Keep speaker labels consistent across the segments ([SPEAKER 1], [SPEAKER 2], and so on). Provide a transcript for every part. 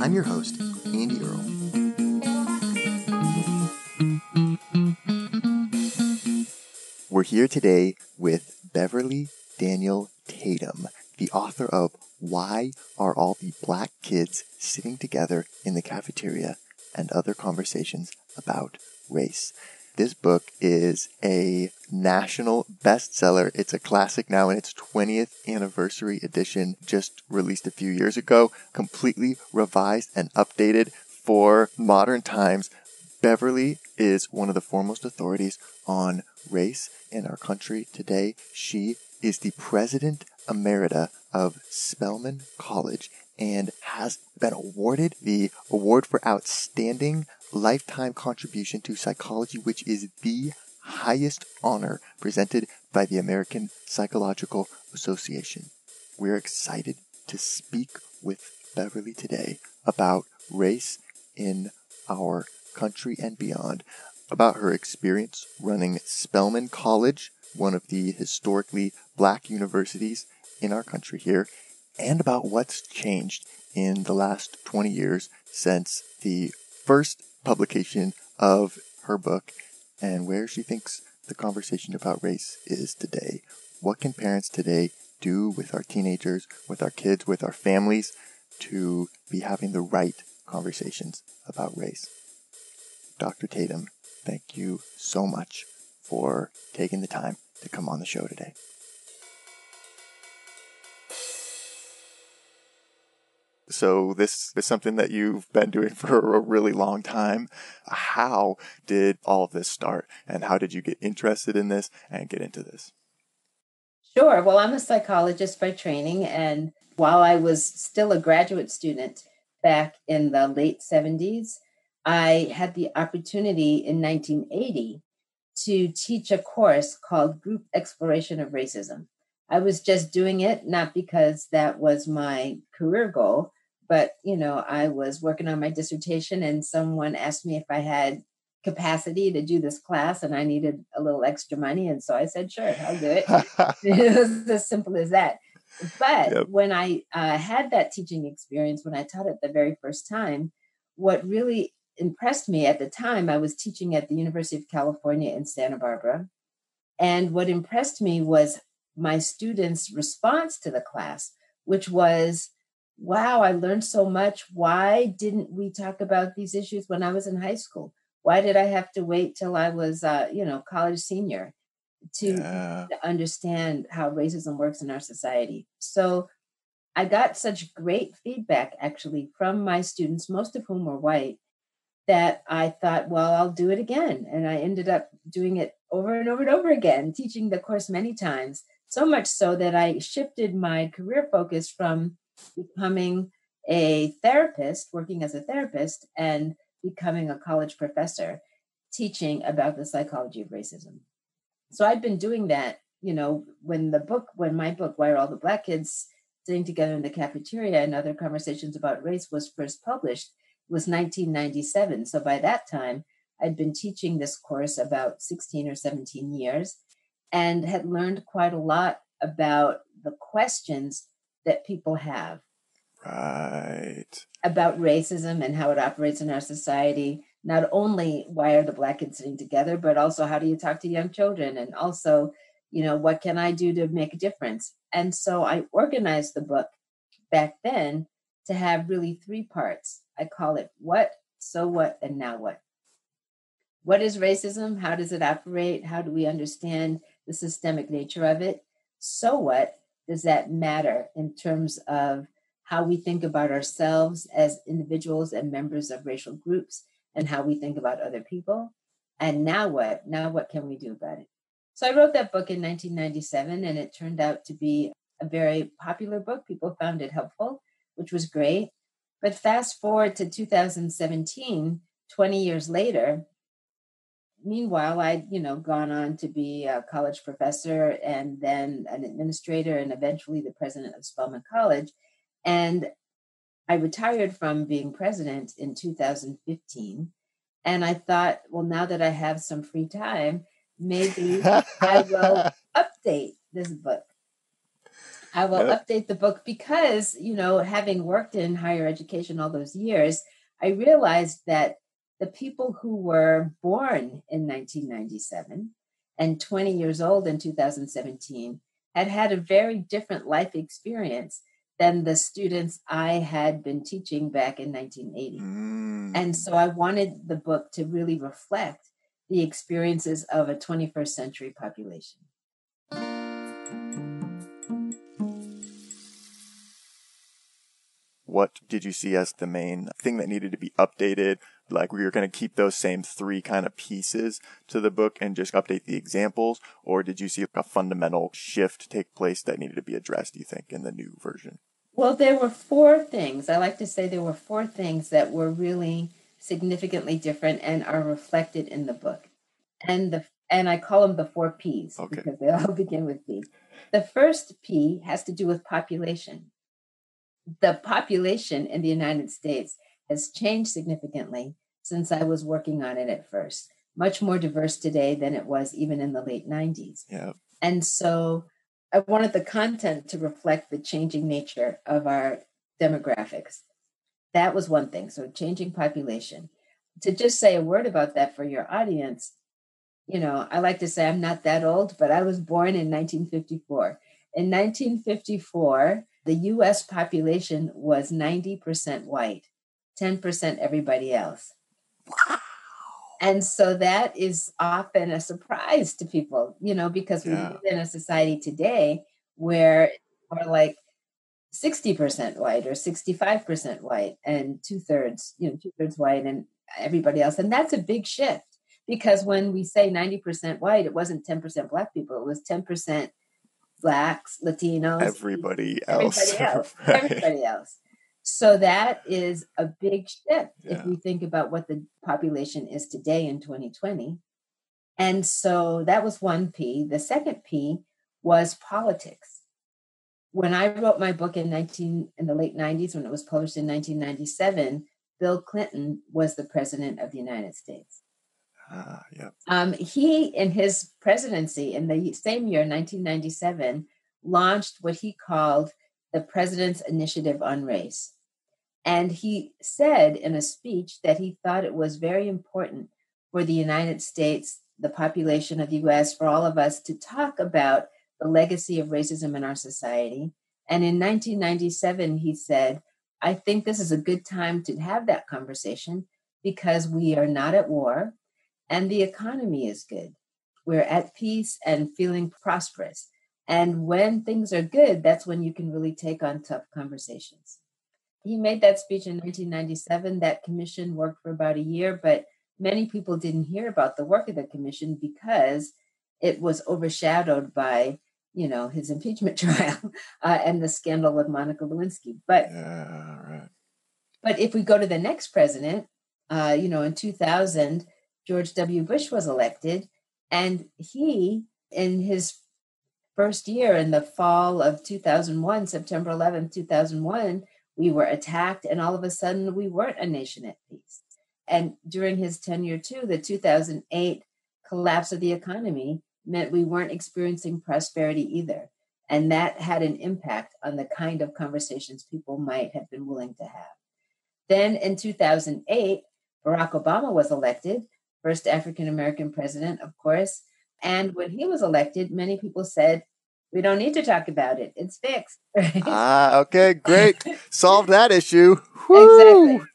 [SPEAKER 1] I'm your host, Andy Earle. We're here today with Beverly Daniel Tatum, the author of Why Are All the Black Kids Sitting Together in the Cafeteria and Other Conversations About Race. This book is a national bestseller. It's a classic now in its 20th anniversary edition, just released a few years ago, completely revised and updated for modern times. Beverly is one of the foremost authorities on race in our country today. She is the president emerita of Spelman College and has been awarded the award for outstanding lifetime contribution to psychology, which is the highest honor presented by the American Psychological Association. We're excited to speak with Beverly today about race in our country and beyond, about her experience running Spelman College, one of the historically black universities in our country here, and about what's changed in the last 20 years since the first publication of her book and where she thinks the conversation about race is today. What can parents today do with our teenagers, with our kids, with our families to be having the right conversations about race? Dr. Tatum, thank you so much for taking the time to come on the show today. So this is something that you've been doing for a really long time. How did all of this start and how did you get interested in this and get into this?
[SPEAKER 2] Sure. Well, I'm a psychologist by training. And while I was still a graduate student back in the late 70s, I had the opportunity in 1980 to teach a course called Group Exploration of Racism. I was just doing it not because that was my career goal, but you know i was working on my dissertation and someone asked me if i had capacity to do this class and i needed a little extra money. And so i said sure i'll do it. It was as simple as that. But yep. when i uh, had that teaching experience when i taught it the very first time what really impressed me at the time i was teaching at the university of california in santa barbara. And what impressed me was my students response to the class which was wow, I learned so much. Why didn't we talk about these issues when I was in high school? Why did I have to wait till I was, uh, you know, college senior to, yeah. to understand how racism works in our society? So I got such great feedback actually from my students, most of whom were white, that I thought, well, I'll do it again. And I ended up doing it over and over and over again, teaching the course many times. So much so that I shifted my career focus from becoming a therapist, working as a therapist, and becoming a college professor teaching about the psychology of racism. So I've been doing that, you know, when the book, when my book, Why Are All the Black Kids Sitting Together in the Cafeteria and Other Conversations About Race was first published, was 1997. So by that time, I'd been teaching this course about 16 or 17 years and had learned quite a lot about the questions that people have.
[SPEAKER 1] Right.
[SPEAKER 2] About racism and how it operates in our society. Not only why are the black kids sitting together, but also how do you talk to young children? And also, you know, what can I do to make a difference? And so I organized the book back then to have really three parts. I call it what, so what, and now what. What is racism? How does it operate? How do we understand the systemic nature of it? So what? Does that matter in terms of how we think about ourselves as individuals and members of racial groups and how we think about other people? And now what? Now what can we do about it? So I wrote that book in 1997 and it turned out to be a very popular book. People found it helpful, which was great. But fast forward to 2017, 20 years later, meanwhile, I'd, you know, gone on to be a college professor and then an administrator and eventually the president of Spelman College. And I retired from being president in 2015. And I thought, well, now that I have some free time, maybe I will update this book. I will update the book because, you know, having worked in higher education all those years, I realized that the people who were born in 1997 and 20 years old in 2017 had had a very different life experience than the students I had been teaching back in 1980. Mm. And so I wanted the book to really reflect the experiences of a 21st century population.
[SPEAKER 1] What did you see as the main thing that needed to be updated? Like we were going to keep those same three kind of pieces to the book and just update the examples? Or did you see a fundamental shift take place that needed to be addressed, do you think, in the new version?
[SPEAKER 2] Well, there were four things. I like to say there were four things that were really significantly different and are reflected in the book. And the and I call them the four P's okay. because they all begin with P. The first P has to do with population. The population in the United States has changed significantly since I was working on it at first. Much more diverse today than it was even in the late 90s.
[SPEAKER 1] Yeah.
[SPEAKER 2] And so I wanted the content to reflect the changing nature of our demographics. That was one thing. So, changing population. To just say a word about that for your audience, you know, I like to say I'm not that old, but I was born in 1954. In 1954, the US population was 90% white, 10% everybody else. Wow. And so that is often a surprise to people, you know, because we yeah. live in a society today where we're like 60% white or 65% white and two thirds, you know, two thirds white and everybody else. And that's a big shift because when we say 90% white, it wasn't 10% black people, it was 10% blacks, Latinos,
[SPEAKER 1] everybody else.
[SPEAKER 2] Everybody else. right. Everybody else. So that is a big shift yeah. if we think about what the population is today in 2020. And so that was one P. The second P was politics. When I wrote my book in 19 in the late 90s, when it was published in 1997, Bill Clinton was the president of the United States.
[SPEAKER 1] Ah, yeah.
[SPEAKER 2] Um, he, in his presidency in the same year, 1997, launched what he called the President's Initiative on Race. And he said in a speech that he thought it was very important for the United States, the population of the US, for all of us to talk about the legacy of racism in our society. And in 1997, he said, I think this is a good time to have that conversation because we are not at war and the economy is good. We're at peace and feeling prosperous. And when things are good, that's when you can really take on tough conversations he made that speech in 1997. That commission worked for about a year, but many people didn't hear about the work of the commission because it was overshadowed by you know his impeachment trial uh, and the scandal with Monica Lewinsky. But
[SPEAKER 1] yeah, right.
[SPEAKER 2] but if we go to the next president, uh, you know, in 2000, George W. Bush was elected, and he in his first year in the fall of 2001, September 11, 2001 we were attacked, and all of a sudden we weren't a nation at peace. And during his tenure, too, the 2008 collapse of the economy meant we weren't experiencing prosperity either. And that had an impact on the kind of conversations people might have been willing to have. Then in 2008, Barack Obama was elected, first African American president, of course. And when he was elected, many people said we don't need to talk about it. It's fixed.
[SPEAKER 1] Right? Ah, okay, great. Solve that issue. Woo!
[SPEAKER 2] Exactly.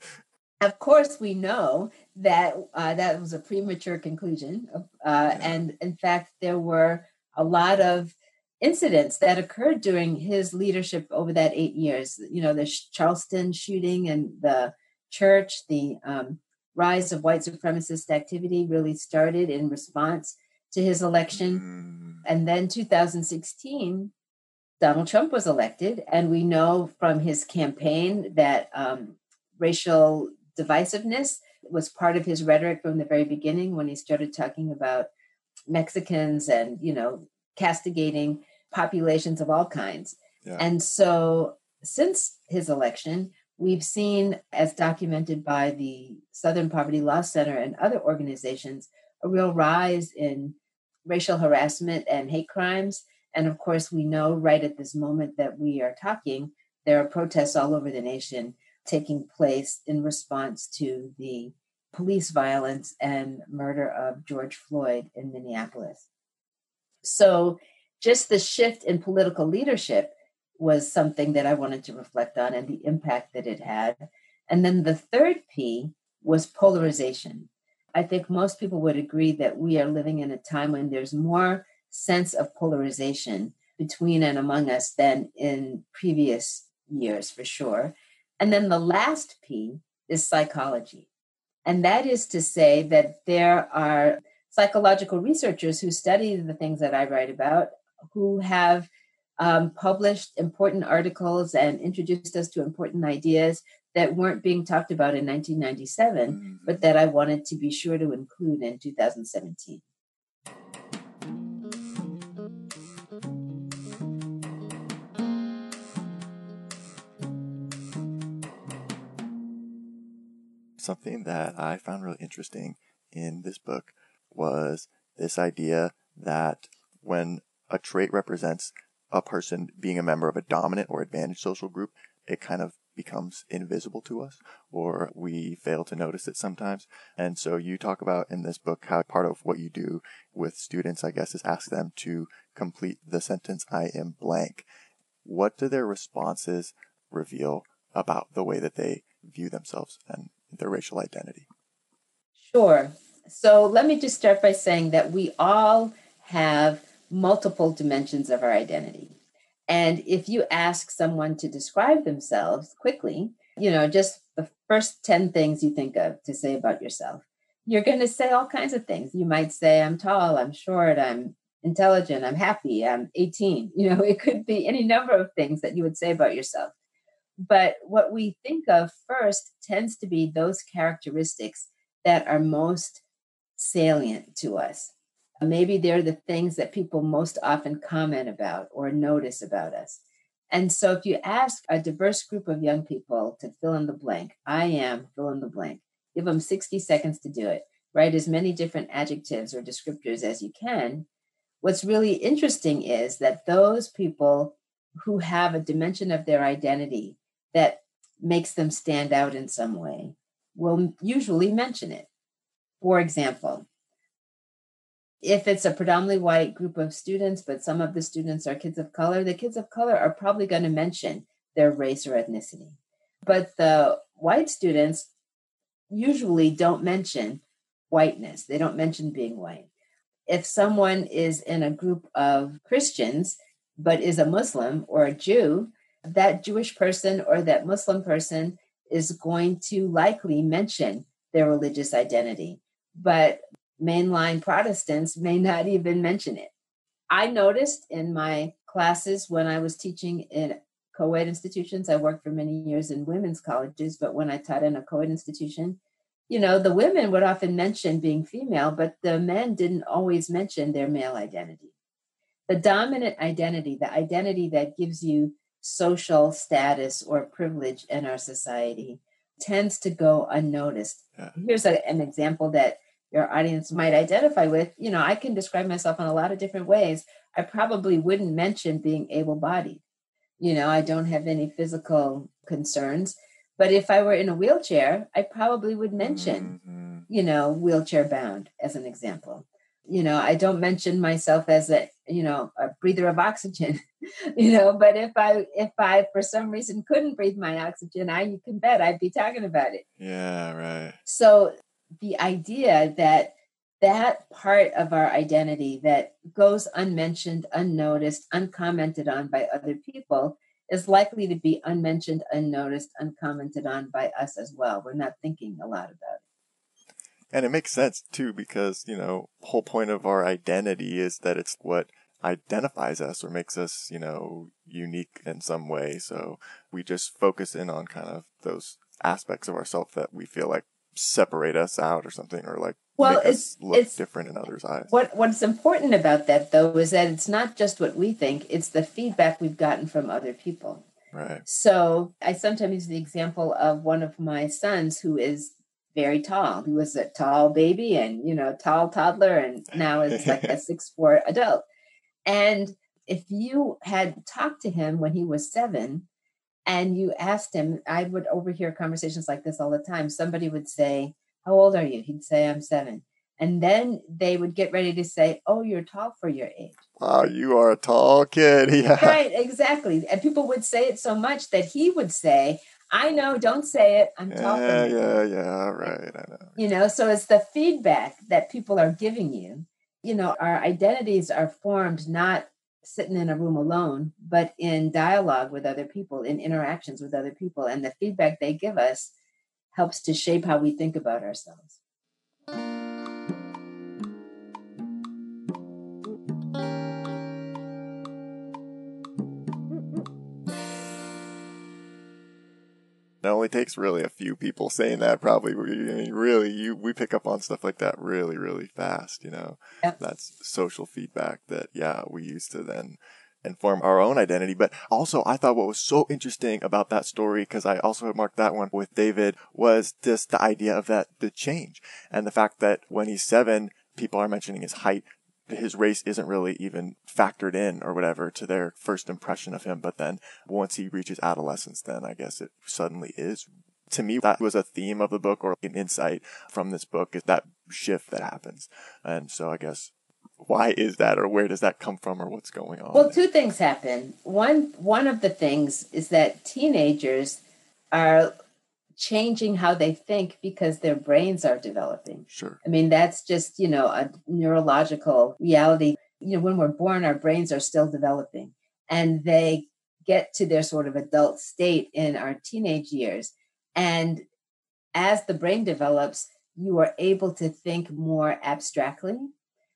[SPEAKER 2] Of course, we know that uh, that was a premature conclusion. Uh, and in fact, there were a lot of incidents that occurred during his leadership over that eight years. You know, the Charleston shooting and the church, the um, rise of white supremacist activity really started in response to his election. Mm. And then 2016, Donald Trump was elected. And we know from his campaign that um, racial divisiveness was part of his rhetoric from the very beginning when he started talking about Mexicans and, you know, castigating populations of all kinds. Yeah. And so since his election, we've seen, as documented by the Southern Poverty Law Center and other organizations, a real rise in racial harassment and hate crimes. And of course, we know right at this moment that we are talking, there are protests all over the nation taking place in response to the police violence and murder of George Floyd in Minneapolis. So, just the shift in political leadership was something that I wanted to reflect on and the impact that it had. And then the third P was polarization. I think most people would agree that we are living in a time when there's more sense of polarization between and among us than in previous years, for sure. And then the last P is psychology. And that is to say that there are psychological researchers who study the things that I write about, who have um, published important articles and introduced us to important ideas that weren't being talked about in 1997, mm-hmm. but that I wanted to be sure to include in 2017.
[SPEAKER 1] Something that I found really interesting in this book was this idea that when a trait represents a person being a member of a dominant or advantaged social group, it kind of becomes invisible to us or we fail to notice it sometimes. And so you talk about in this book how part of what you do with students, I guess, is ask them to complete the sentence, I am blank. What do their responses reveal about the way that they view themselves and their racial identity?
[SPEAKER 2] Sure. So let me just start by saying that we all have multiple dimensions of our identity. And if you ask someone to describe themselves quickly, you know, just the first 10 things you think of to say about yourself, you're going to say all kinds of things. You might say, I'm tall, I'm short, I'm intelligent, I'm happy, I'm 18. You know, it could be any number of things that you would say about yourself. But what we think of first tends to be those characteristics that are most salient to us. Maybe they're the things that people most often comment about or notice about us. And so if you ask a diverse group of young people to fill in the blank, I am fill in the blank, give them 60 seconds to do it. Write as many different adjectives or descriptors as you can. What's really interesting is that those people who have a dimension of their identity that makes them stand out in some way will usually mention it. For example, if it's a predominantly white group of students, but some of the students are kids of color, the kids of color are probably going to mention their race or ethnicity. But the white students usually don't mention whiteness, they don't mention being white. If someone is in a group of Christians, but is a Muslim or a Jew, that Jewish person or that Muslim person is going to likely mention their religious identity. But mainline Protestants may not even mention it. I noticed in my classes when I was teaching in co ed institutions, I worked for many years in women's colleges, but when I taught in a co ed institution, you know, the women would often mention being female, but the men didn't always mention their male identity. The dominant identity, the identity that gives you social status or privilege in our society, tends to go unnoticed. Yeah. Here's a, an example that your audience might identify with, you know, I can describe myself in a lot of different ways. I probably wouldn't mention being able bodied. You know, I don't have any physical concerns. But if I were in a wheelchair, I probably would mention, mm-hmm. you know, wheelchair bound as an example. You know, I don't mention myself as a, you know, a breather of oxygen, you know, but if I, if I for some reason couldn't breathe my oxygen, I, you can bet I'd be talking about it.
[SPEAKER 1] Yeah, right.
[SPEAKER 2] So the idea that that part of our identity that goes unmentioned, unnoticed, uncommented on by other people is likely to be unmentioned, unnoticed, uncommented on by us as well. We're not thinking a lot about it.
[SPEAKER 1] And it makes sense too because, you know, whole point of our identity is that it's what identifies us or makes us, you know, unique in some way. So we just focus in on kind of those aspects of ourselves that we feel like separate us out or something or like
[SPEAKER 2] well it's
[SPEAKER 1] look
[SPEAKER 2] it's
[SPEAKER 1] different in others eyes.
[SPEAKER 2] what what's important about that though is that it's not just what we think it's the feedback we've gotten from other people.
[SPEAKER 1] Right.
[SPEAKER 2] So i sometimes use the example of one of my sons who is very tall. He was a tall baby and you know tall toddler and now is like a six four adult. And if you had talked to him when he was seven and you asked him, I would overhear conversations like this all the time. Somebody would say, How old are you? He'd say, I'm seven. And then they would get ready to say, Oh, you're tall for your age.
[SPEAKER 1] Wow, you are a tall kid. Yeah.
[SPEAKER 2] Right, exactly. And people would say it so much that he would say, I know, don't say it. I'm tall
[SPEAKER 1] Yeah,
[SPEAKER 2] for you.
[SPEAKER 1] yeah, yeah, right. I know.
[SPEAKER 2] You know, so it's the feedback that people are giving you. You know, our identities are formed not sitting in a room alone, but in dialogue with other people, in interactions with other people. And the feedback they give us helps to shape how we think about ourselves.
[SPEAKER 1] It only takes really a few people saying that. Probably, I mean, really, you we pick up on stuff like that really, really fast. You know,
[SPEAKER 2] Yep.
[SPEAKER 1] that's social feedback that yeah we use to then inform our own identity. But also, I thought what was so interesting about that story because I also marked that one with David was just the idea of that the change and the fact that when he's seven, people are mentioning his height. His race isn't really even factored in or whatever to their first impression of him. But then once he reaches adolescence, then I guess it suddenly is. To me, that was a theme of the book or an insight from this book is that shift that happens. And so I guess why is that or where does that come from or what's going on?
[SPEAKER 2] Well, two things happen. One one of the things is that teenagers are changing how they think because their brains are developing.
[SPEAKER 1] sure.
[SPEAKER 2] I mean, that's just, you know, a neurological reality. You know, when we're born, our brains are still developing and they get to their sort of adult state in our teenage years. And as the brain develops, you are able to think more abstractly.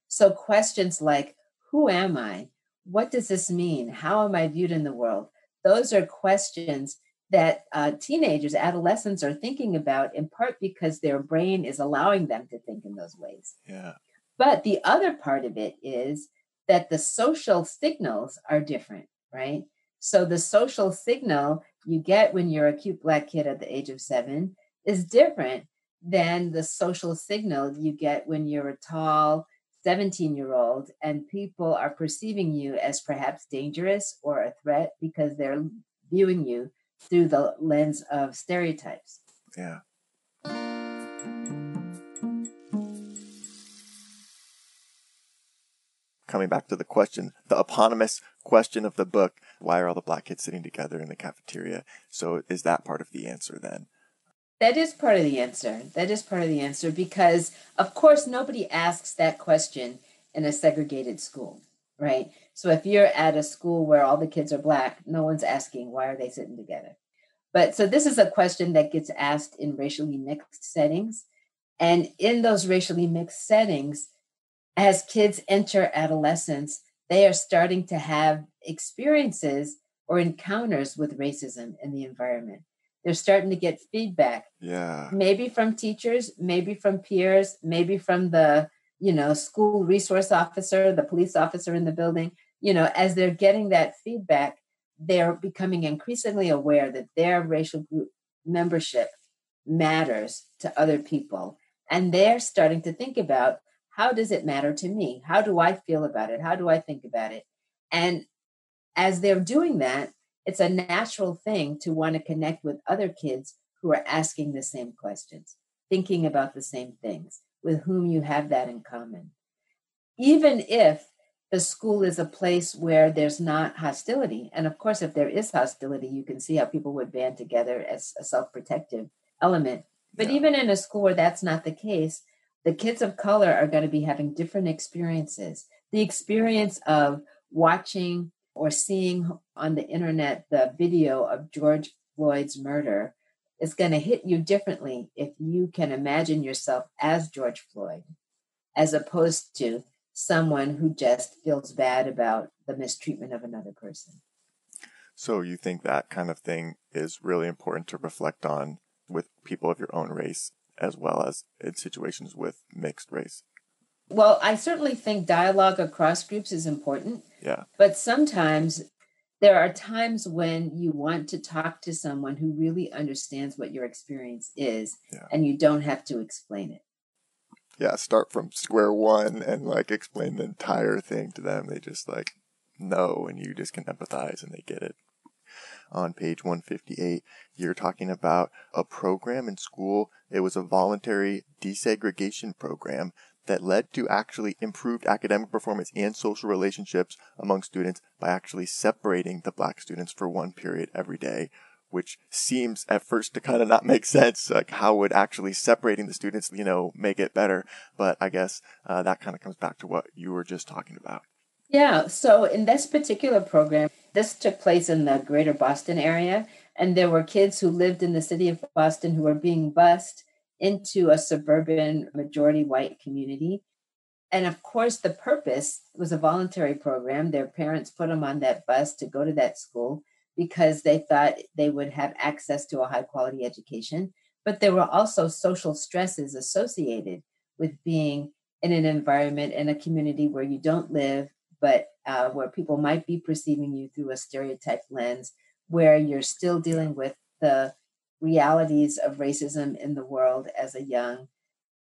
[SPEAKER 2] So questions like, who am I? What does this mean? How am I viewed in the world? Those are questions that uh, teenagers, adolescents are thinking about in part because their brain is allowing them to think in those ways.
[SPEAKER 1] Yeah.
[SPEAKER 2] But the other part of it is that the social signals are different, right? So the social signal you get when you're a cute black kid at the age of seven is different than the social signal you get when you're a tall 17 year old and people are perceiving you as perhaps dangerous or a threat because they're viewing you through the lens of stereotypes.
[SPEAKER 1] Yeah. Coming back to the question, the eponymous question of the book, why are all the black kids sitting together in the cafeteria? So is that part of the answer then?
[SPEAKER 2] That is part of the answer. That is part of the answer because, of course, nobody asks that question in a segregated school, right? So if you're at a school where all the kids are black, no one's asking why are they sitting together. But so this is a question that gets asked in racially mixed settings. And in those racially mixed settings, as kids enter adolescence, they are starting to have experiences or encounters with racism in the environment. They're starting to get feedback,
[SPEAKER 1] Yeah.
[SPEAKER 2] maybe from teachers, maybe from peers, maybe from the, you know, school resource officer, the police officer in the building. You know, as they're getting that feedback, they're becoming increasingly aware that their racial group membership matters to other people. And they're starting to think about how does it matter to me? How do I feel about it? How do I think about it? And as they're doing that, it's a natural thing to want to connect with other kids who are asking the same questions, thinking about the same things, with whom you have that in common. Even if the school is a place where there's not hostility. And of course, if there is hostility, you can see how people would band together as a self protective element. But
[SPEAKER 1] Yeah.
[SPEAKER 2] even in a school where that's not the case, the kids of color are going to be having different experiences. The experience of watching or seeing on the internet the video of George Floyd's murder is going to hit you differently if you can imagine yourself as George Floyd, as opposed to someone who just feels bad about the mistreatment of another person.
[SPEAKER 1] So you think that kind of thing is really important to reflect on with people of your own race as well as in situations with mixed race?
[SPEAKER 2] Well, I certainly think dialogue across groups is important.
[SPEAKER 1] Yeah.
[SPEAKER 2] But sometimes there are times when you want to talk to someone who really understands what your experience is
[SPEAKER 1] Yeah.
[SPEAKER 2] and you don't have to explain it.
[SPEAKER 1] Yeah, start from square one and like explain the entire thing to them. They just like know and you just can empathize and they get it. On page 158, you're talking about a program in school. It was a voluntary desegregation program that led to actually improved academic performance and social relationships among students by actually separating the black students for one period every day which seems at first to kind of not make sense. Like, how would actually separating the students, you know, make it better? But I guess uh, that kind of comes back to what you were just talking about.
[SPEAKER 2] Yeah. So in this particular program, this took place in the greater Boston area. And there were kids who lived in the city of Boston who were being bused into a suburban majority white community. And of course, the purpose was a voluntary program. Their parents put them on that bus to go to that school because they thought they would have access to a high quality education. But there were also social stresses associated with being in an environment in a community where you don't live, but uh, where people might be perceiving you through a stereotype lens, where you're still dealing with the realities of racism in the world as a young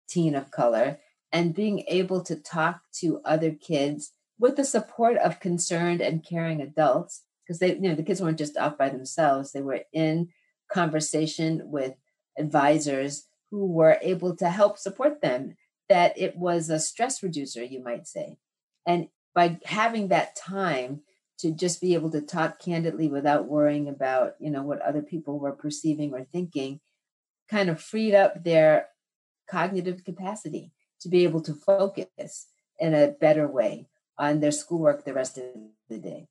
[SPEAKER 2] teen of color, and being able to talk to other kids with the support of concerned and caring adults because they, you know, the kids weren't just off by themselves. They were in conversation with advisors who were able to help support them. That it was a stress reducer, you might say. And by having that time to just be able to talk candidly without worrying about, you know, what other people were perceiving or thinking, kind of freed up their cognitive capacity to be able to focus in a better way on their schoolwork the rest of the day.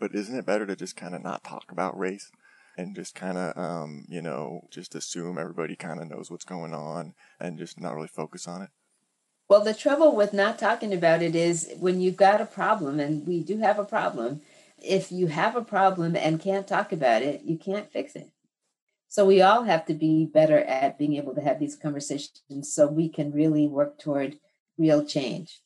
[SPEAKER 1] But isn't it better to just kind of not talk about race and just kind of, um, you know, just assume everybody kind of knows what's going on and just not really focus on it?
[SPEAKER 2] Well, the trouble with not talking about it is when you've got a problem, and we do have a problem, if you have a problem and can't talk about it, you can't fix it. So we all have to be better at being able to have these conversations so we can really work toward real change.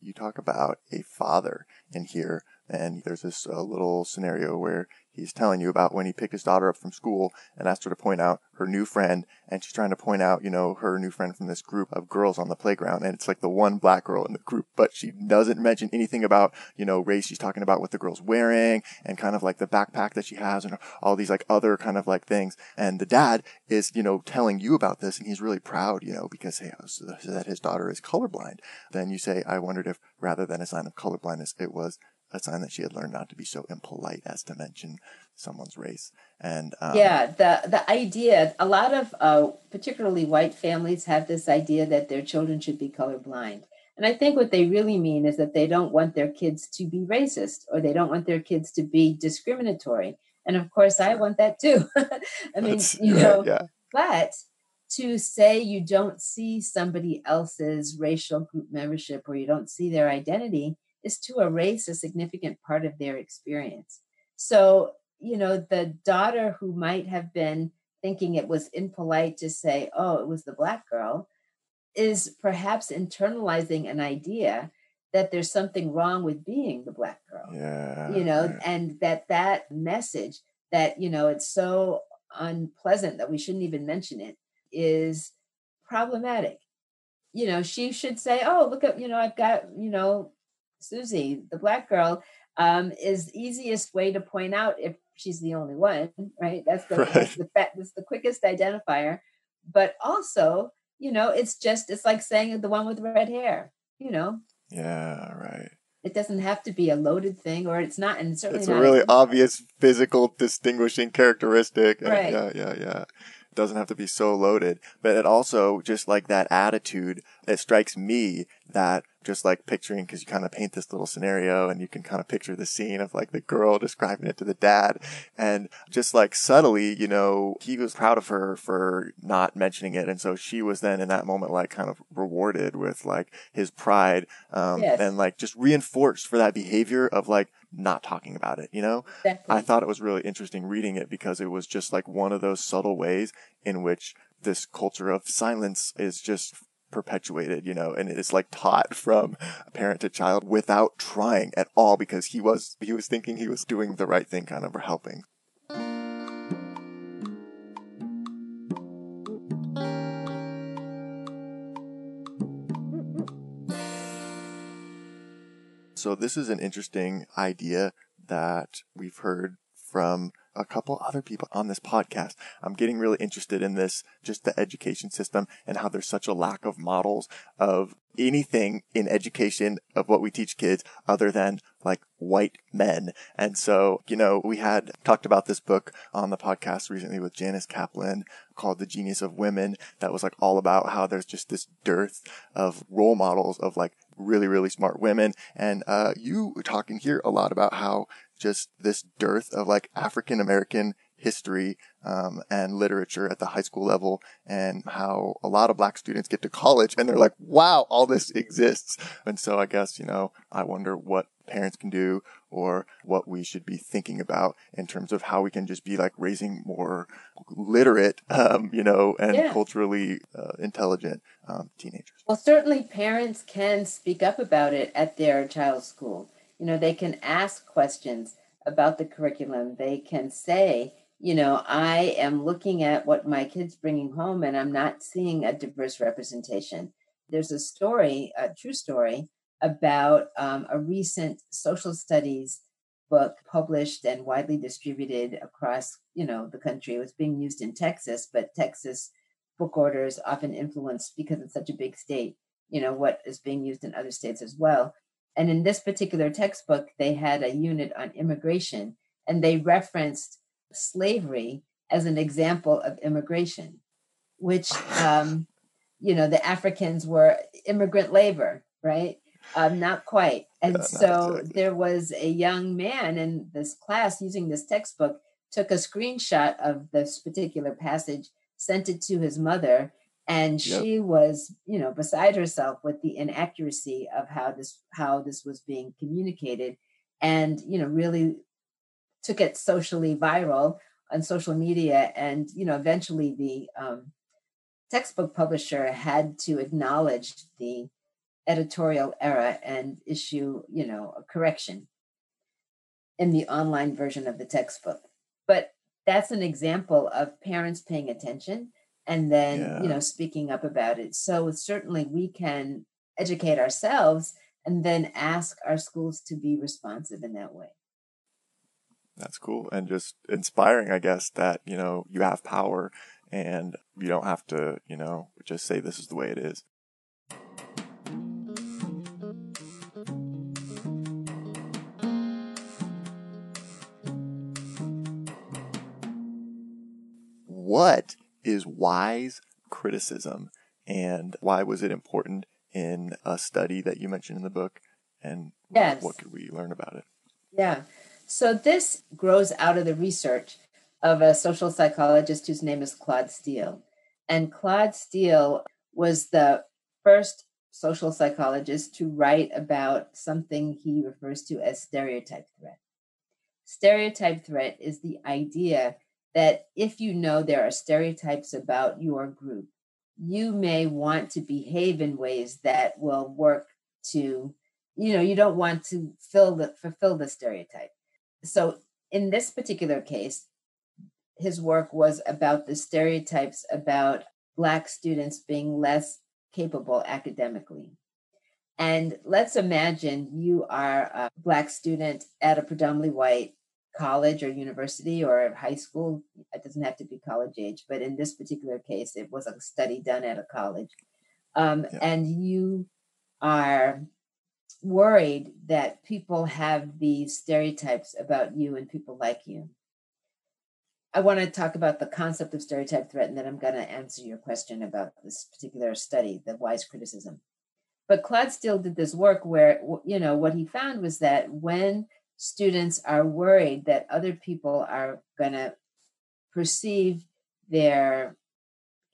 [SPEAKER 1] You talk about a father in here, and there's this uh, little scenario where he's telling you about when he picked his daughter up from school and asked her to point out her new friend, and she's trying to point out, you know, her new friend from this group of girls on the playground, and it's like the one black girl in the group, but she doesn't mention anything about, you know, race. She's talking about what the girl's wearing and kind of like the backpack that she has and all these like other kind of like things. And the dad is, you know, telling you about this, and he's really proud, you know, because hey, so that his daughter is colorblind. Then you say, I wondered if rather than a sign of colorblindness, it was a sign that she had learned not to be so impolite as to mention someone's race. And um,
[SPEAKER 2] yeah, the the idea a lot of uh, particularly white families have this idea that their children should be colorblind. And I think what they really mean is that they don't want their kids to be racist or they don't want their kids to be discriminatory. And of course, I want that too. I mean,
[SPEAKER 1] That's
[SPEAKER 2] you know,
[SPEAKER 1] yeah.
[SPEAKER 2] but to say you don't see somebody else's racial group membership or you don't see their identity is to erase a significant part of their experience. So, you know, the daughter who might have been thinking it was impolite to say, oh, it was the black girl, is perhaps internalizing an idea that there's something wrong with being the black girl
[SPEAKER 1] yeah,
[SPEAKER 2] you know
[SPEAKER 1] yeah.
[SPEAKER 2] and that that message that you know it's so unpleasant that we shouldn't even mention it is problematic you know she should say oh look at you know i've got you know susie the black girl um, is the easiest way to point out if she's the only one right that's the
[SPEAKER 1] Right.
[SPEAKER 2] that's the that's the quickest identifier but also you know it's just it's like saying the one with red hair you know
[SPEAKER 1] yeah, right.
[SPEAKER 2] it doesn't have to be a loaded thing or it's not and certainly
[SPEAKER 1] It's a really obvious physical distinguishing characteristic.
[SPEAKER 2] Right.
[SPEAKER 1] Yeah, yeah, yeah. It doesn't have to be so loaded, but it also just like that attitude. It strikes me that just like picturing because you kind of paint this little scenario and you can kind of picture the scene of like the girl describing it to the dad and just like subtly you know he was proud of her for not mentioning it and so she was then in that moment like kind of rewarded with like his pride um, yes. and like just reinforced for that behavior of like not talking about it you know exactly. i thought it was really interesting reading it because it was just like one of those subtle ways in which this culture of silence is just perpetuated, you know, and it's like taught from parent to child without trying at all because he was he was thinking he was doing the right thing kind of or helping. So this is an interesting idea that we've heard from a couple other people on this podcast. I'm getting really interested in this, just the education system and how there's such a lack of models of anything in education of what we teach kids other than like white men. And so, you know, we had talked about this book on the podcast recently with Janice Kaplan called The Genius of Women that was like all about how there's just this dearth of role models of like really, really smart women. And, uh, you were talking here a lot about how just this dearth of like African American history um, and literature at the high school level and how a lot of black students get to college and they're like wow all this exists. And so i guess you know i wonder what parents can do or what we should be thinking about in terms of how we can just be like raising more literate um, you know and yeah. culturally uh, intelligent um, teenagers.
[SPEAKER 2] Well certainly parents can speak up about it at their child's school. You know they can ask questions about the curriculum. They can say you know i am looking at what my kids bringing home and i'm not seeing a diverse representation. There's a story a true story about um, a recent social studies book published and widely distributed across you know the country. It was being used in texas but texas book orders often influence because it's such a big state you know what is being used in other states as well. And in this particular textbook, they had a unit on immigration and they referenced slavery as an example of immigration, which, um, you know, the Africans were immigrant labor, right? Um, not quite. And yeah, so exactly. there was a young man in this class using this textbook, took a screenshot of this particular passage, sent it to his mother, and yep. she was you know beside herself with the inaccuracy of how this how this was being communicated and you know really took it socially viral on social media and you know eventually the um, textbook publisher had to acknowledge the editorial error and issue you know a correction in the online version of the textbook. But that's an example of parents paying attention and then yeah. you know speaking up about it. So certainly we can educate ourselves and then ask our schools to be responsive in that way
[SPEAKER 1] that's cool. And just inspiring i guess that you know you have power and you don't have to you know just say this is the way it is. What is wise criticism? And why was it important in a study that you mentioned in the book? And yes. what could we learn about it?
[SPEAKER 2] Yeah so this grows out of the research of a social psychologist whose name is claude steele and claude steele was the first social psychologist to write about something he refers to as stereotype threat stereotype threat is the idea that if you know there are stereotypes about your group, you may want to behave in ways that will work to, you know, you don't want to fill the fulfill the stereotype. So in this particular case, his work was about the stereotypes about Black students being less capable academically. And let's imagine you are a Black student at a predominantly white college or university or high school. It doesn't have to be college age, but in this particular case, it was a study done at a college. Um, yeah. And you are worried that people have these stereotypes about you and people like you. I want to talk about the concept of stereotype threat, and then I'm going to answer your question about this particular study, the wise criticism. But Claude Steele did this work where, you know, what he found was that when students are worried that other people are going to perceive their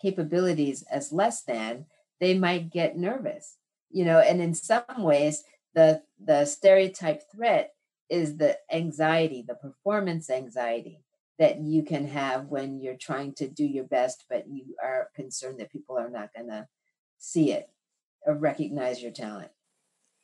[SPEAKER 2] capabilities as less than, they might get nervous. You know, and in some ways, the the stereotype threat is the anxiety, the performance anxiety that you can have when you're trying to do your best, but you are concerned that people are not going to see it or recognize your talent.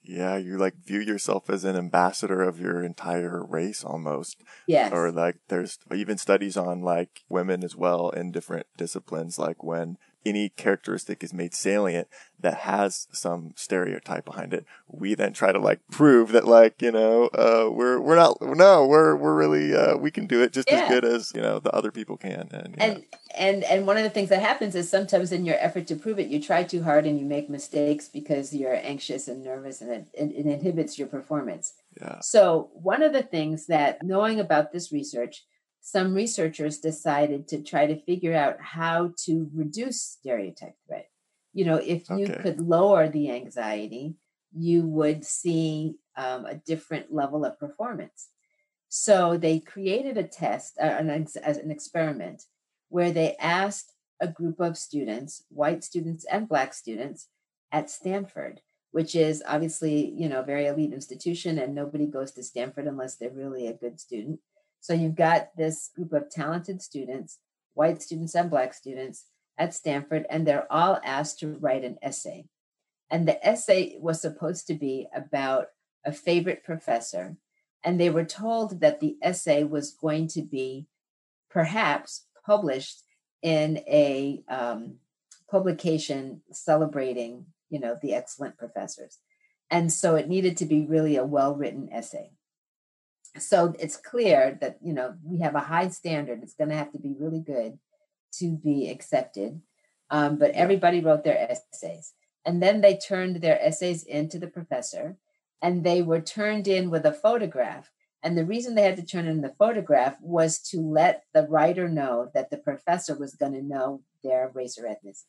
[SPEAKER 1] Yeah, you like view yourself as an ambassador of your entire race almost.
[SPEAKER 2] Yes.
[SPEAKER 1] Or like there's even studies on like women as well in different disciplines, like when any characteristic is made salient that has some stereotype behind it, we then try to like prove that like, you know, uh, we're, we're not, no, we're, we're really, uh, we can do it just yeah. as good as, you know, the other people can.
[SPEAKER 2] And, and, and, and one of the things that happens is sometimes in your effort to prove it, you try too hard and you make mistakes because you're anxious and nervous and it, it, it inhibits your performance.
[SPEAKER 1] Yeah.
[SPEAKER 2] So one of the things that knowing about this research some researchers decided to try to figure out how to reduce stereotype threat. You know, if you okay. could lower the anxiety, you would see um, a different level of performance. So they created a test, uh, an, as an experiment, where they asked a group of students, white students and black students, at Stanford, which is obviously you know a very elite institution, and nobody goes to Stanford unless they're really a good student. So you've got this group of talented students, white students and black students at Stanford, and they're all asked to write an essay. And the essay was supposed to be about a favorite professor. And they were told that the essay was going to be perhaps published in a um, publication celebrating, you know, the excellent professors. And so it needed to be really a well written essay so it's clear that you know we have a high standard it's going to have to be really good to be accepted um, but everybody wrote their essays. And then they turned their essays into the professor and they were turned in with a photograph. And the reason they had to turn in the photograph was to let the writer know that the professor was going to know their race or ethnicity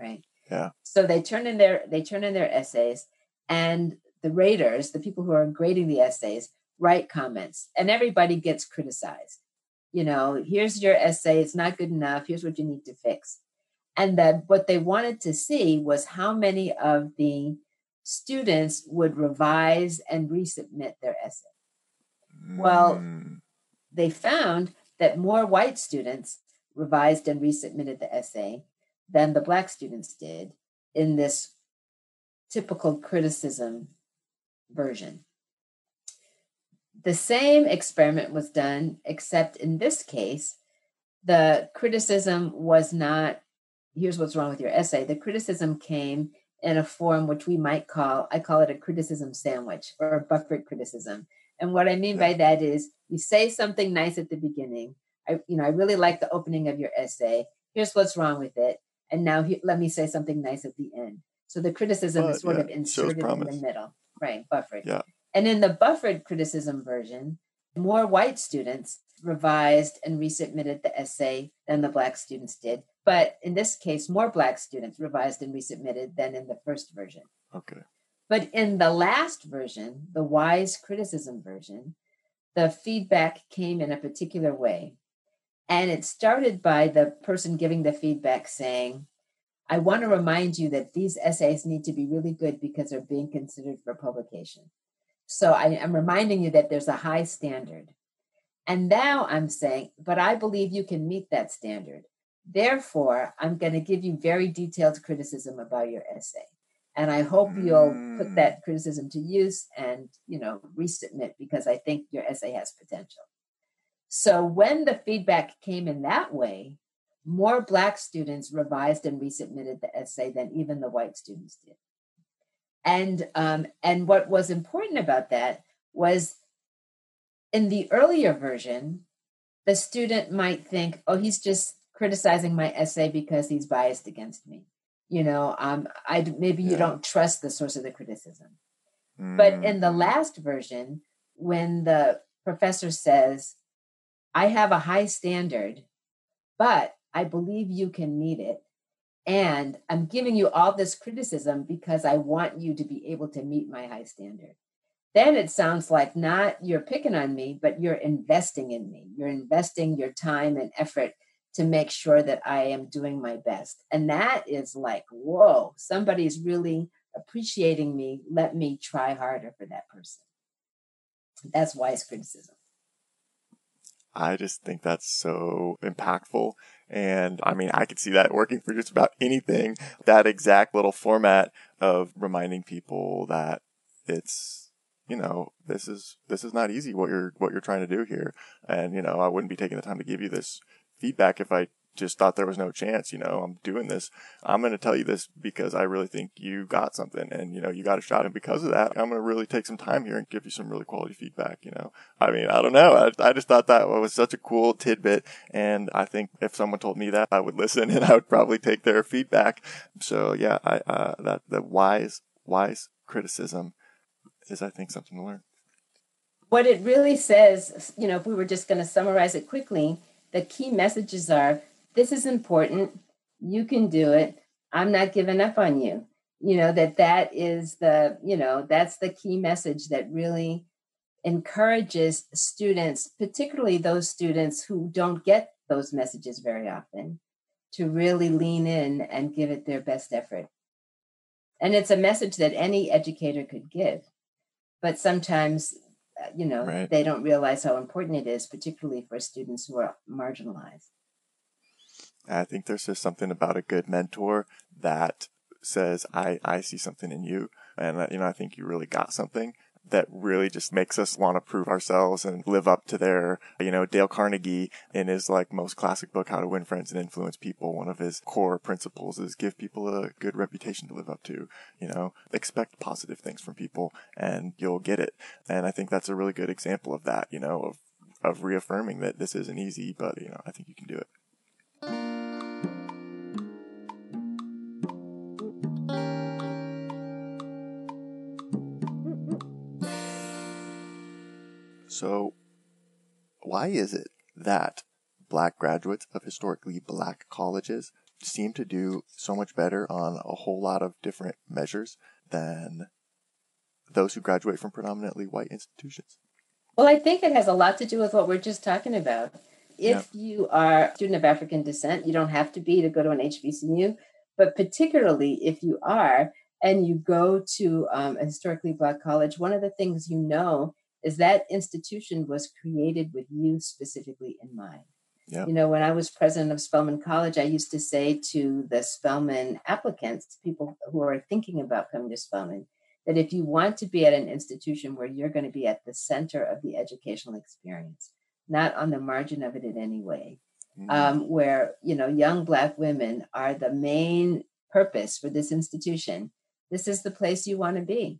[SPEAKER 2] right?
[SPEAKER 1] Yeah.
[SPEAKER 2] So they turn in their they turn in their essays and the raters the people who are grading the essays write comments and everybody gets criticized. You know here's your essay it's not good enough here's what you need to fix. And that what they wanted to see was how many of the students would revise and resubmit their essay. Well mm. they found that more white students revised and resubmitted the essay than the black students did in this typical criticism version the same experiment was done, except in this case, the criticism was not here's what's wrong with your essay. The criticism came in a form which we might call, I call it a criticism sandwich or a buffered criticism. And what I mean by that is you say something nice at the beginning. I, you know, I really like the opening of your essay. Here's what's wrong with it. And now he, let me say something nice at the end. So the criticism is sort yeah, of inserted in the middle, right? Buffered.
[SPEAKER 1] Yeah.
[SPEAKER 2] And in the buffered criticism version, more white students revised and resubmitted the essay than the black students did. But in this case, more black students revised and resubmitted than in the first version.
[SPEAKER 1] Okay.
[SPEAKER 2] But in the last version, the wise criticism version, the feedback came in a particular way. And it started by the person giving the feedback saying, I want to remind you that these essays need to be really good because they're being considered for publication. So I am reminding you that there's a high standard. And now I'm saying, but I believe you can meet that standard. Therefore, I'm going to give you very detailed criticism about your essay. And I hope you'll put that mm. criticism to use and, you know, resubmit because I think your essay has potential. So when the feedback came in that way, more Black students revised and resubmitted the essay than even the white students did. And um, and what was important about that was in the earlier version, the student might think, "Oh, he's just criticizing my essay because he's biased against me." You know, um, I maybe you don't trust the source of the criticism. Mm. But in the last version, when the professor says, "I have a high standard but I believe you can meet it. And I'm giving you all this criticism because I want you to be able to meet my high standard. Then it sounds like not you're picking on me, but you're investing in me. You're investing your time and effort to make sure that I am doing my best. And that is like, whoa, somebody's really appreciating me. Let me try harder for that person. That's wise criticism.
[SPEAKER 1] I just think that's so impactful. And I mean, I could see that working for just about anything. That exact little format of reminding people that it's, you know, this is, this is not easy what you're, what you're trying to do here. And, you know, I wouldn't be taking the time to give you this feedback if I just thought there was no chance, you know, I'm doing this. I'm going to tell you this because I really think you got something and, you know, you got a shot. And because of that, I'm going to really take some time here and give you some really quality feedback, you know. I mean, I don't know. I, I just thought that was such a cool tidbit. And I think if someone told me that, I would listen and I would probably take their feedback. So yeah, I, uh, that, the wise, wise criticism is, I think, something to learn.
[SPEAKER 2] What it really says, you know, if we were just going to summarize it quickly, the key messages are this is important. You can do it. I'm not giving up on you. You know, that that is the, you know, that's the key message that really encourages students, particularly those students who don't get those messages very often, to really lean in and give it their best effort. And it's a message that any educator could give. But sometimes, uh, you know, right. they don't realize how important it is, particularly for students who are marginalized.
[SPEAKER 1] I think there's just something about a good mentor that says, I, I see something in you. And, you know, I think you really got something that really just makes us want to prove ourselves and live up to their, you know, Dale Carnegie in his like most classic book, How to Win Friends and Influence People. One of his core principles is give people a good reputation to live up to, you know, expect positive things from people and you'll get it. And I think that's a really good example of that, you know, of, of reaffirming that this isn't easy, but, you know, I think you can do it. So, why is it that black graduates of historically black colleges seem to do so much better on a whole lot of different measures than those who graduate from predominantly white institutions?
[SPEAKER 2] Well, I think it has a lot to do with what we're just talking about. If yeah. you are a student of African descent, you don't have to be to go to an HBCU, but particularly if you are and you go to um, a historically black college, one of the things you know is that institution was created with you specifically in mind. Yep. You know, when I was president of Spelman College, I used to say to the Spelman applicants, people who are thinking about coming to Spelman, that if you want to be at an institution where you're going to be at the center of the educational experience, not on the margin of it in any way, mm-hmm. um, where you know young Black women are the main purpose for this institution, this is the place you want to be.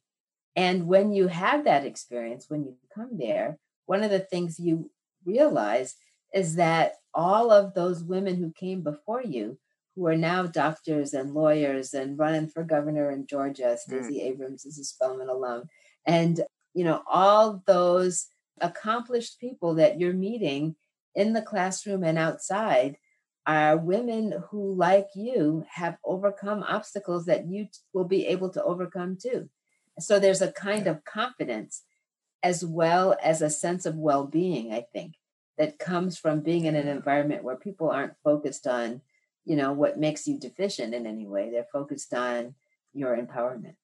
[SPEAKER 2] And when you have that experience, when you come there, one of the things you realize is that all of those women who came before you, who are now doctors and lawyers and running for governor in Georgia, Stacey mm. Abrams is a Spelman alum, and you know all those accomplished people that you're meeting in the classroom and outside are women who, like you, have overcome obstacles that you will be able to overcome too. So there's a kind of confidence as well as a sense of well being, I think, that comes from being in an environment where people aren't focused on, you know, what makes you deficient in any way. They're focused on your empowerment.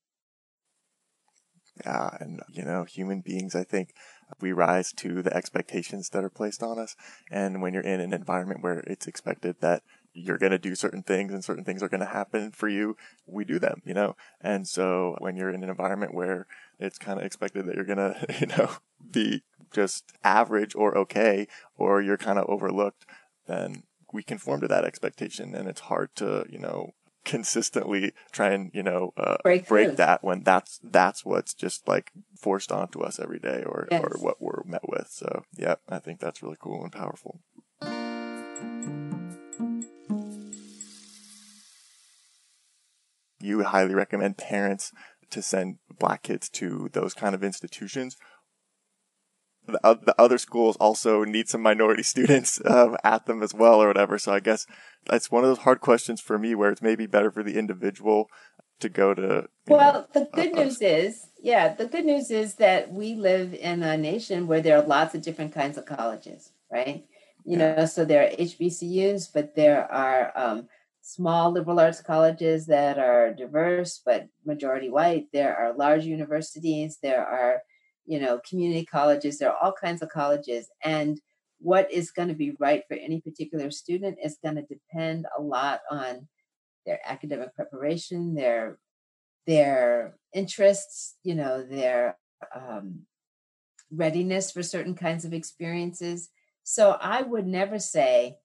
[SPEAKER 1] Yeah. And, you know, human beings, I think we rise to the expectations that are placed on us. And when you're in an environment where it's expected that you're going to do certain things and certain things are going to happen for you, we do them, you know? And so when you're in an environment where it's kind of expected that you're going to, you know, be just average or okay, or you're kind of overlooked, then we conform to that expectation. And it's hard to, you know, consistently try and you know uh, break, break that when that's that's what's just like forced onto us every day or yes. or what we're met with so yeah i think that's really cool and powerful you would highly recommend parents to send black kids to those kind of institutions. the, uh, the other schools also need some minority students um, at them as well or whatever. So I guess that's one of those hard questions for me where it's maybe better for the individual to go to.
[SPEAKER 2] Well, know, the good uh, news is, yeah, the good news is that we live in a nation where there are lots of different kinds of colleges, right? You yeah. know, so there are HBCUs, but there are um, small liberal arts colleges that are diverse but majority white. There are large universities. There are you know, community colleges, there are all kinds of colleges. And what is going to be right for any particular student is going to depend a lot on their academic preparation, their their interests, you know, their um, readiness for certain kinds of experiences. So I would never say,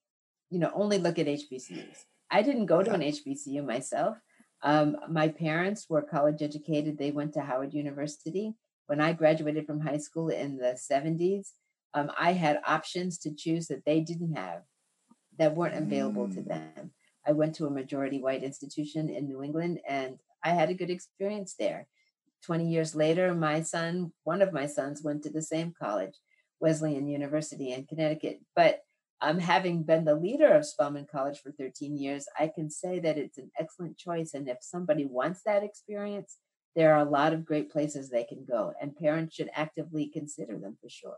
[SPEAKER 2] you know, only look at HBCUs. I didn't go to an HBCU myself. Um, my parents were college educated. They went to Howard University when I graduated from high school in the 70s, um, I had options to choose that they didn't have, that weren't available mm. to them. I went to a majority white institution in New England and I had a good experience there. 20 years later, my son, one of my sons, went to the same college, Wesleyan University in Connecticut. But um, having been the leader of Spelman College for 13 years, I can say that it's an excellent choice. And if somebody wants that experience, there are a lot of great places they can go, and parents should actively consider them for sure.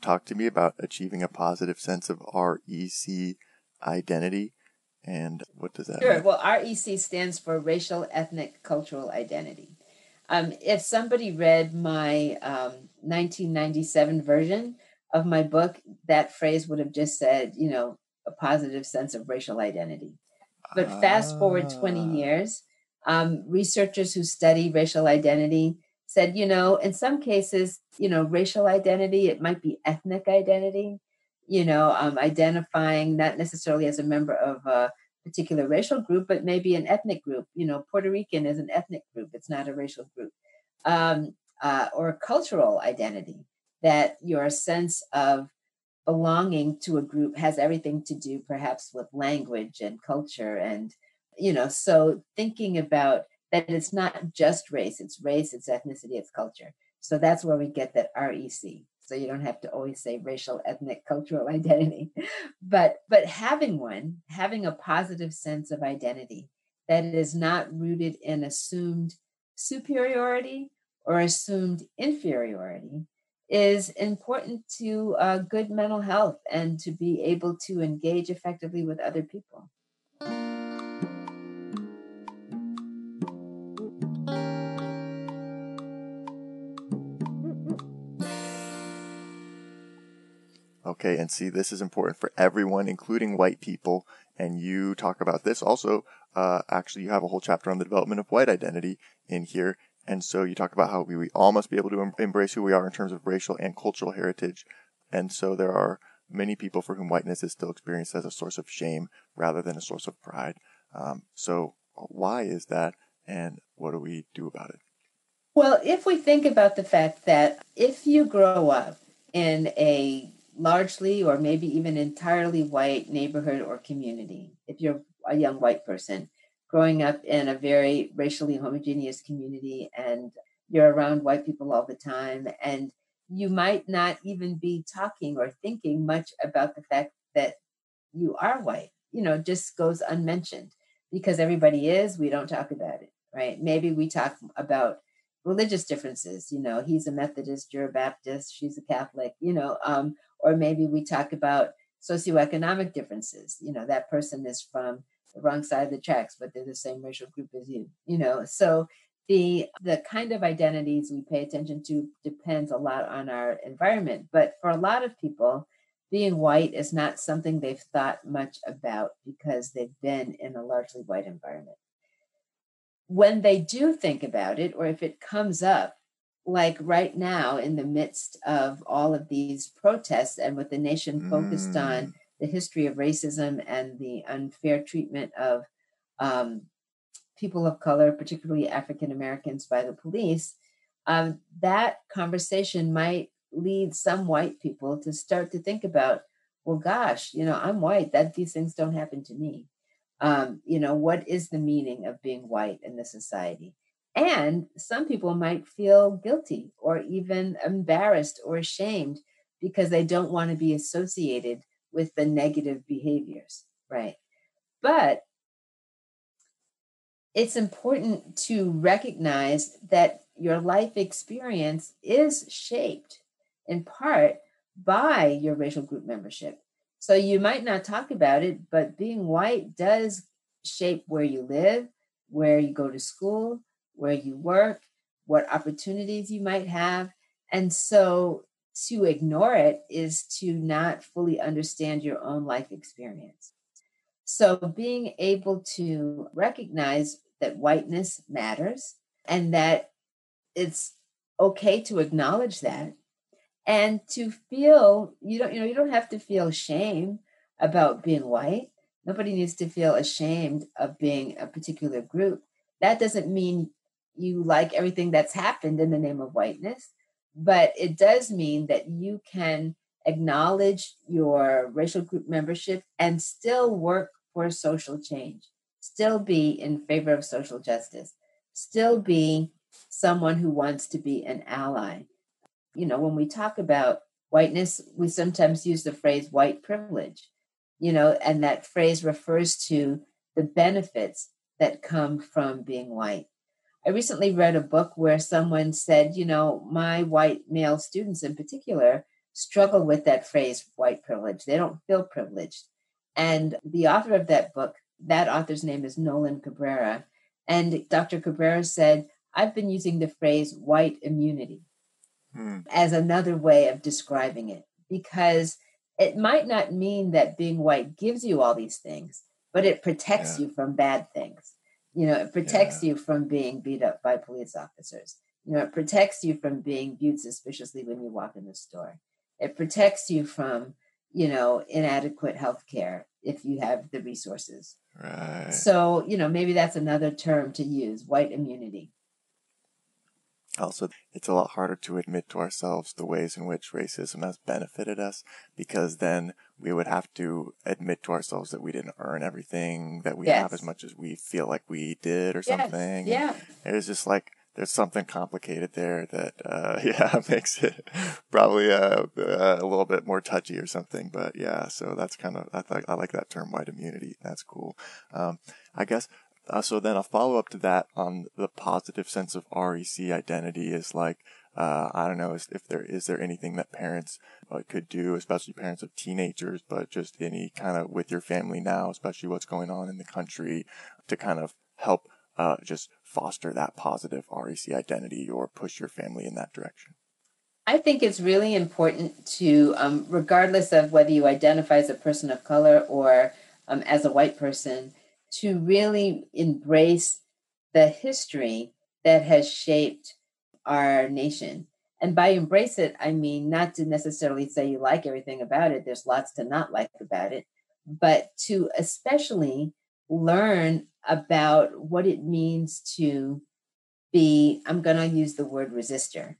[SPEAKER 1] Talk to me about achieving a positive sense of REC identity and what does that
[SPEAKER 2] sure.
[SPEAKER 1] mean?
[SPEAKER 2] Well, REC stands for Racial Ethnic Cultural Identity. Um, if somebody read my um, 1997 version of my book, that phrase would have just said, you know, a positive sense of racial identity. But fast forward 20 ah. years, um, researchers who study racial identity said, you know, in some cases, you know, racial identity, it might be ethnic identity, you know, um, identifying not necessarily as a member of a particular racial group, but maybe an ethnic group. You know, Puerto Rican is an ethnic group, it's not a racial group. Um, uh, or cultural identity, that your sense of belonging to a group has everything to do perhaps with language and culture. And, you know, so thinking about that it's not just race, it's race, it's ethnicity, it's culture. So that's where we get that REC. So you don't have to always say racial, ethnic, cultural identity. But but having one, having a positive sense of identity that is not rooted in assumed superiority or assumed inferiority is important to uh, good mental health and to be able to engage effectively with other people.
[SPEAKER 1] Okay, and see, this is important for everyone, including white people. And you talk about this also. Uh, actually, you have a whole chapter on the development of white identity in here. And so you talk about how we, we all must be able to em- embrace who we are in terms of racial and cultural heritage. And so there are many people for whom whiteness is still experienced as a source of shame rather than a source of pride. Um, so why is that? And what do we do about it?
[SPEAKER 2] Well, if we think about the fact that if you grow up in a largely or maybe even entirely white neighborhood or community, if you're a young white person, growing up in a very racially homogeneous community and you're around white people all the time and you might not even be talking or thinking much about the fact that you are white you know just goes unmentioned because everybody is we don't talk about it right? Maybe we talk about religious differences you know he's a methodist you're a baptist she's a catholic you know um, or maybe we talk about socioeconomic differences you know that person is from the wrong side of the tracks, but they're the same racial group as you, you know. So the the kind of identities we pay attention to depends a lot on our environment. But for a lot of people, being white is not something they've thought much about because they've been in a largely white environment. When they do think about it, or if it comes up, like right now in the midst of all of these protests and with the nation focused mm. on the history of racism and the unfair treatment of um, people of color, particularly African Americans, by the police, um, that conversation might lead some white people to start to think about well, gosh, you know, I'm white. That these things don't happen to me. Um, you know, what is the meaning of being white in this society? And some people might feel guilty or even embarrassed or ashamed because they don't want to be associated with the negative behaviors, right? But it's important to recognize that your life experience is shaped in part by your racial group membership. So you might not talk about it, but being white does shape where you live, where you go to school, where you work, what opportunities you might have. And so to ignore it is to not fully understand your own life experience. So being able to recognize that whiteness matters and that it's okay to acknowledge that and to feel you don't you know you don't have to feel shame about being white. Nobody needs to feel ashamed of being a particular group. That doesn't mean you like everything that's happened in the name of whiteness but it does mean that you can acknowledge your racial group membership and still work for social change still be in favor of social justice still be someone who wants to be an ally you know, when we talk about whiteness, we sometimes use the phrase white privilege, you know, and that phrase refers to the benefits that come from being white. I recently read a book where someone said, you know, my white male students in particular struggle with that phrase, white privilege. They don't feel privileged. And the author of that book, that author's name is Nolan Cabrera. And Dr. Cabrera said, I've been using the phrase white immunity hmm. as another way of describing it because it might not mean that being white gives you all these things, but it protects yeah. you from bad things. You know, it protects yeah. you from being beat up by police officers. You know, it protects you from being viewed suspiciously when you walk in the store. It protects you from, you know, inadequate health care if you have the resources. Right. So, you know, maybe that's another term to use, white immunity.
[SPEAKER 1] Also, it's a lot harder to admit to ourselves the ways in which racism has benefited us because then we would have to admit to ourselves that we didn't earn everything that we yes. have as much as we feel like we did or yes. something.
[SPEAKER 2] Yeah.
[SPEAKER 1] It's just like there's something complicated there that uh, yeah makes it probably uh, uh, a little bit more touchy or something. But yeah, so that's kind of I, th- I like that term white immunity. That's cool. Um, I guess uh, so then a follow up to that on the positive sense of REC identity is like, uh, I don't know if there is there anything that parents uh, could do, especially parents of teenagers, but just any kind of with your family now, especially what's going on in the country, to kind of help uh, just foster that positive REC identity or push your family in that direction.
[SPEAKER 2] I think it's really important to, um, regardless of whether you identify as a person of color or um, as a white person, to really embrace the history that has shaped our nation. And by embrace it, I mean not to necessarily say you like everything about it, there's lots to not like about it, but to especially learn about what it means to be, I'm going to use the word resistor.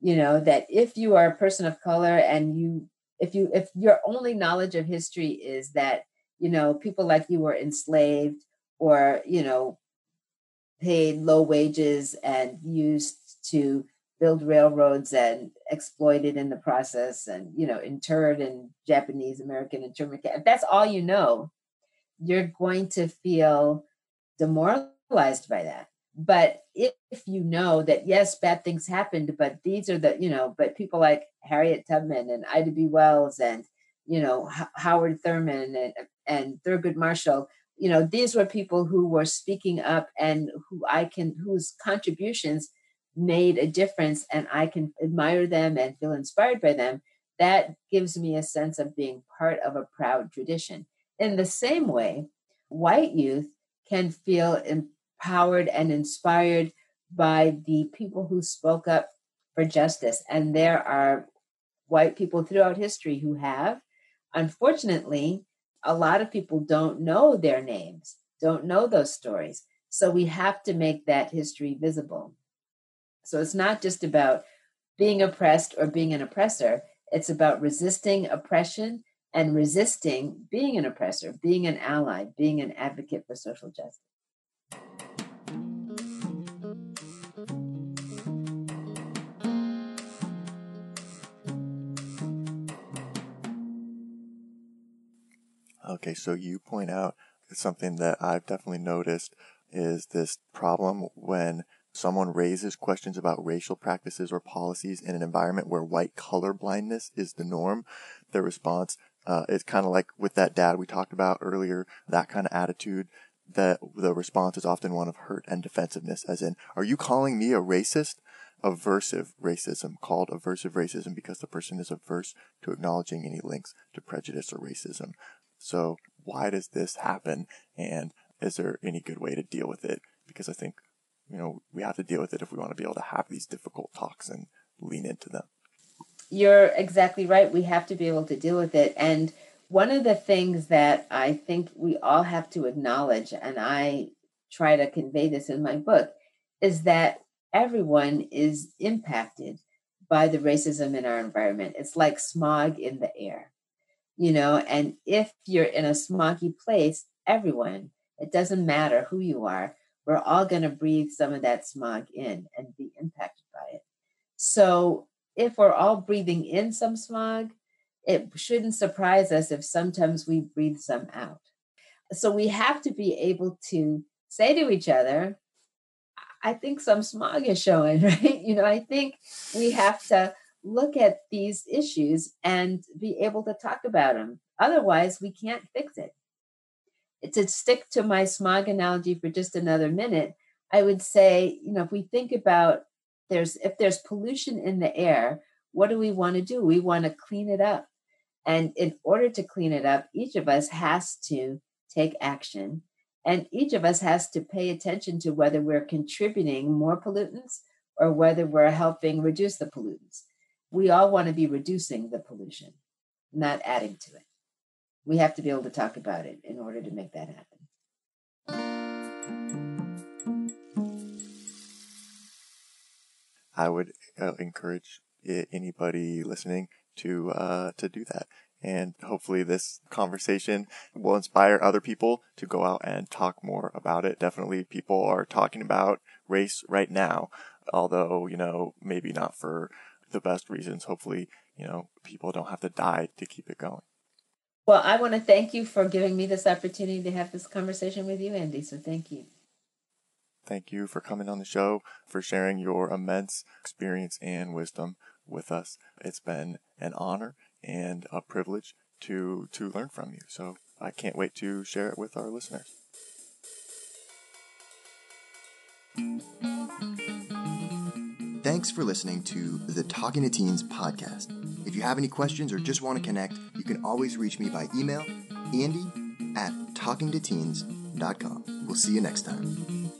[SPEAKER 2] You know, that if you are a person of color and you, if you, if your only knowledge of history is that you know, people like you were enslaved or, you know, paid low wages and used to build railroads and exploited in the process and, you know, interred in Japanese American internment camp. If that's all you know, you're going to feel demoralized by that. But if, you know that, yes, bad things happened, but these are the, you know, but people like Harriet Tubman and Ida B. Wells and, you know, H- Howard Thurman and, and Thurgood Marshall, you know, these were people who were speaking up and who I can, whose contributions made a difference and I can admire them and feel inspired by them. That gives me a sense of being part of a proud tradition. In the same way, white youth can feel empowered and inspired by the people who spoke up for justice. And there are white people throughout history who have. Unfortunately, a lot of people don't know their names, don't know those stories. So we have to make that history visible. So it's not just about being oppressed or being an oppressor, it's about resisting oppression and resisting being an oppressor, being an ally, being an advocate for social justice.
[SPEAKER 1] Okay, so you point out something that I've definitely noticed is this problem when someone raises questions about racial practices or policies in an environment where white color blindness is the norm. Their response uh, is kind of like with that dad we talked about earlier, that kind of attitude that the response is often one of hurt and defensiveness, as in, are you calling me a racist? Aversive racism, called aversive racism because the person is averse to acknowledging any links to prejudice or racism. So why does this happen? And is there any good way to deal with it? Because I think, you know, we have to deal with it if we want to be able to have these difficult talks and lean into them.
[SPEAKER 2] You're exactly right. We have to be able to deal with it. And one of the things that I think we all have to acknowledge, and I try to convey this in my book, is that everyone is impacted by the racism in our environment. It's like smog in the air you know, and if you're in a smoggy place, everyone, it doesn't matter who you are, we're all going to breathe some of that smog in and be impacted by it. So if we're all breathing in some smog, it shouldn't surprise us if sometimes we breathe some out. So we have to be able to say to each other, I think some smog is showing, right? You know, I think we have to look at these issues and be able to talk about them. Otherwise, we can't fix it. To stick to my smog analogy for just another minute, I would say, you know, if we think about there's if there's pollution in the air, what do we want to do? We want to clean it up. And in order to clean it up, each of us has to take action. And each of us has to pay attention to whether we're contributing more pollutants or whether we're helping reduce the pollutants we all want to be reducing the pollution, not adding to it. We have to be able to talk about it in order to make that happen.
[SPEAKER 1] I would uh, encourage anybody listening to uh, to do that, and hopefully this conversation will inspire other people to go out and talk more about it. Definitely, people are talking about race right now, although you know maybe not for the best reasons. Hopefully, you know, people don't have to die to keep it going.
[SPEAKER 2] Well, I want to thank you for giving me this opportunity to have this conversation with you, Andy. So thank you.
[SPEAKER 1] Thank you for coming on the show, for sharing your immense experience and wisdom with us. It's been an honor and a privilege to to learn from you. So I can't wait to share it with our listeners. Thanks for listening to the Talking to Teens podcast. If you have any questions or just want to connect, you can always reach me by email, andy at talkingtoteens.com. We'll see you next time.